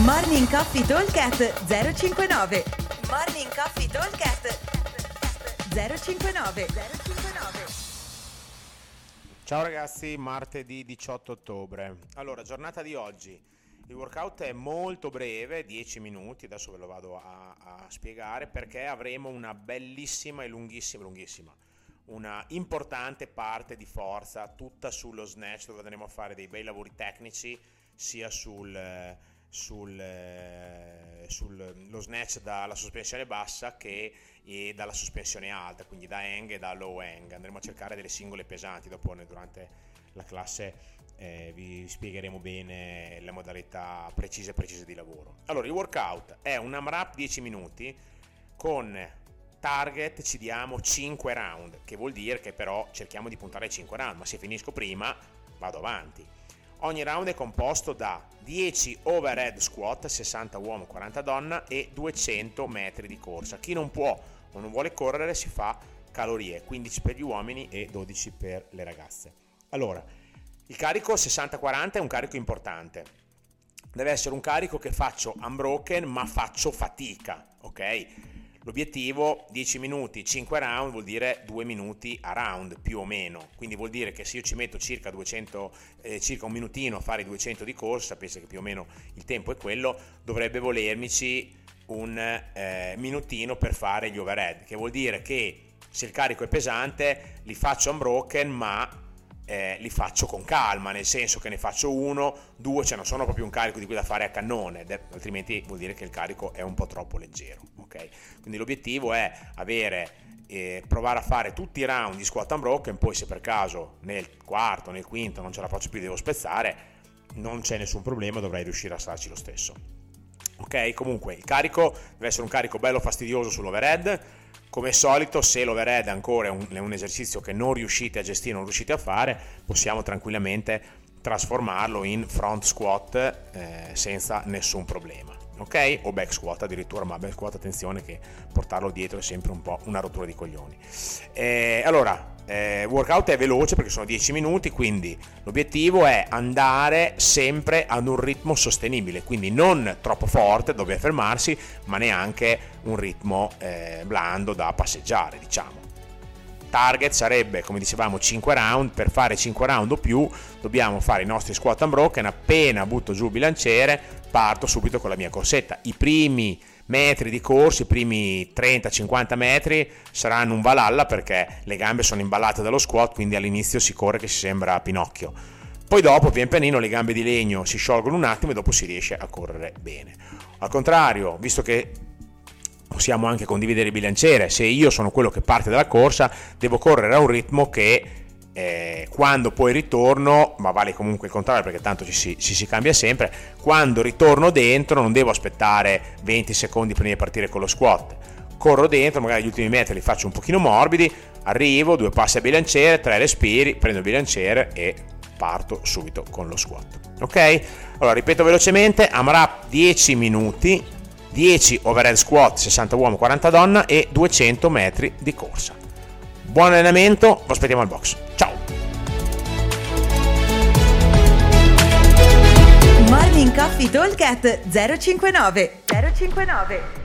Morning Coffee Talkcast 059 Morning Coffee Talkcast 059 059 Ciao ragazzi, martedì 18 ottobre. Allora, giornata di oggi. Il workout è molto breve, 10 minuti, adesso ve lo vado a, a spiegare perché avremo una bellissima e lunghissima, lunghissima, una importante parte di forza tutta sullo snatch dove andremo a fare dei bei lavori tecnici sia sul, sul, sullo snatch dalla sospensione bassa che dalla sospensione alta, quindi da hang e da low hang. Andremo a cercare delle singole pesanti dopo durante la classe eh, vi spiegheremo bene le modalità precise precise di lavoro. Allora, il workout è un AMRAP 10 minuti con target ci diamo 5 round, che vuol dire che però cerchiamo di puntare ai 5 round, ma se finisco prima vado avanti. Ogni round è composto da 10 overhead squat, 60 uomo, 40 donna e 200 metri di corsa. Chi non può o non vuole correre si fa calorie, 15 per gli uomini e 12 per le ragazze. Allora, il carico 60-40 è un carico importante. Deve essere un carico che faccio unbroken ma faccio fatica, ok? L'obiettivo 10 minuti, 5 round vuol dire 2 minuti a round più o meno, quindi vuol dire che se io ci metto circa, 200, eh, circa un minutino a fare i 200 di corsa, sapete che più o meno il tempo è quello, dovrebbe volermici un eh, minutino per fare gli overhead, che vuol dire che se il carico è pesante li faccio unbroken ma eh, li faccio con calma, nel senso che ne faccio uno, due, cioè non sono proprio un carico di cui da fare a cannone, altrimenti vuol dire che il carico è un po' troppo leggero. Okay? Quindi l'obiettivo è avere, eh, provare a fare tutti i round di squat unbroken, poi se per caso nel quarto, nel quinto non ce la faccio più, devo spezzare, non c'è nessun problema, dovrei riuscire a starci lo stesso. Ok, comunque il carico deve essere un carico bello fastidioso sull'overhead come al solito, se l'overhead ancora è un, è un esercizio che non riuscite a gestire, non riuscite a fare, possiamo tranquillamente trasformarlo in front squat eh, senza nessun problema ok? O back squat addirittura, ma back squat attenzione che portarlo dietro è sempre un po' una rottura di coglioni. Eh, allora, eh, workout è veloce perché sono 10 minuti, quindi l'obiettivo è andare sempre ad un ritmo sostenibile, quindi non troppo forte dove fermarsi, ma neanche un ritmo eh, blando da passeggiare, diciamo target sarebbe, come dicevamo, 5 round. Per fare 5 round o più dobbiamo fare i nostri squat unbroken. Appena butto giù il bilanciere, parto subito con la mia corsetta. I primi metri di corso, i primi 30-50 metri saranno un valalla perché le gambe sono imballate dallo squat, quindi all'inizio si corre che si sembra Pinocchio. Poi dopo, pian pianino, le gambe di legno si sciolgono un attimo e dopo si riesce a correre bene. Al contrario, visto che possiamo anche condividere il bilanciere, se io sono quello che parte dalla corsa, devo correre a un ritmo che eh, quando poi ritorno, ma vale comunque il contrario perché tanto ci si, ci si, cambia sempre, quando ritorno dentro non devo aspettare 20 secondi prima di partire con lo squat, corro dentro, magari gli ultimi metri li faccio un pochino morbidi, arrivo, due passi a bilanciere, tre respiri, prendo il bilanciere e parto subito con lo squat. Ok? Allora ripeto velocemente, AMRAP 10 minuti, 10 overhead squat, 60 uomo, 40 donna e 200 metri di corsa. Buon allenamento, vi aspettiamo al box. Ciao! Morning Coffee Talk 059 059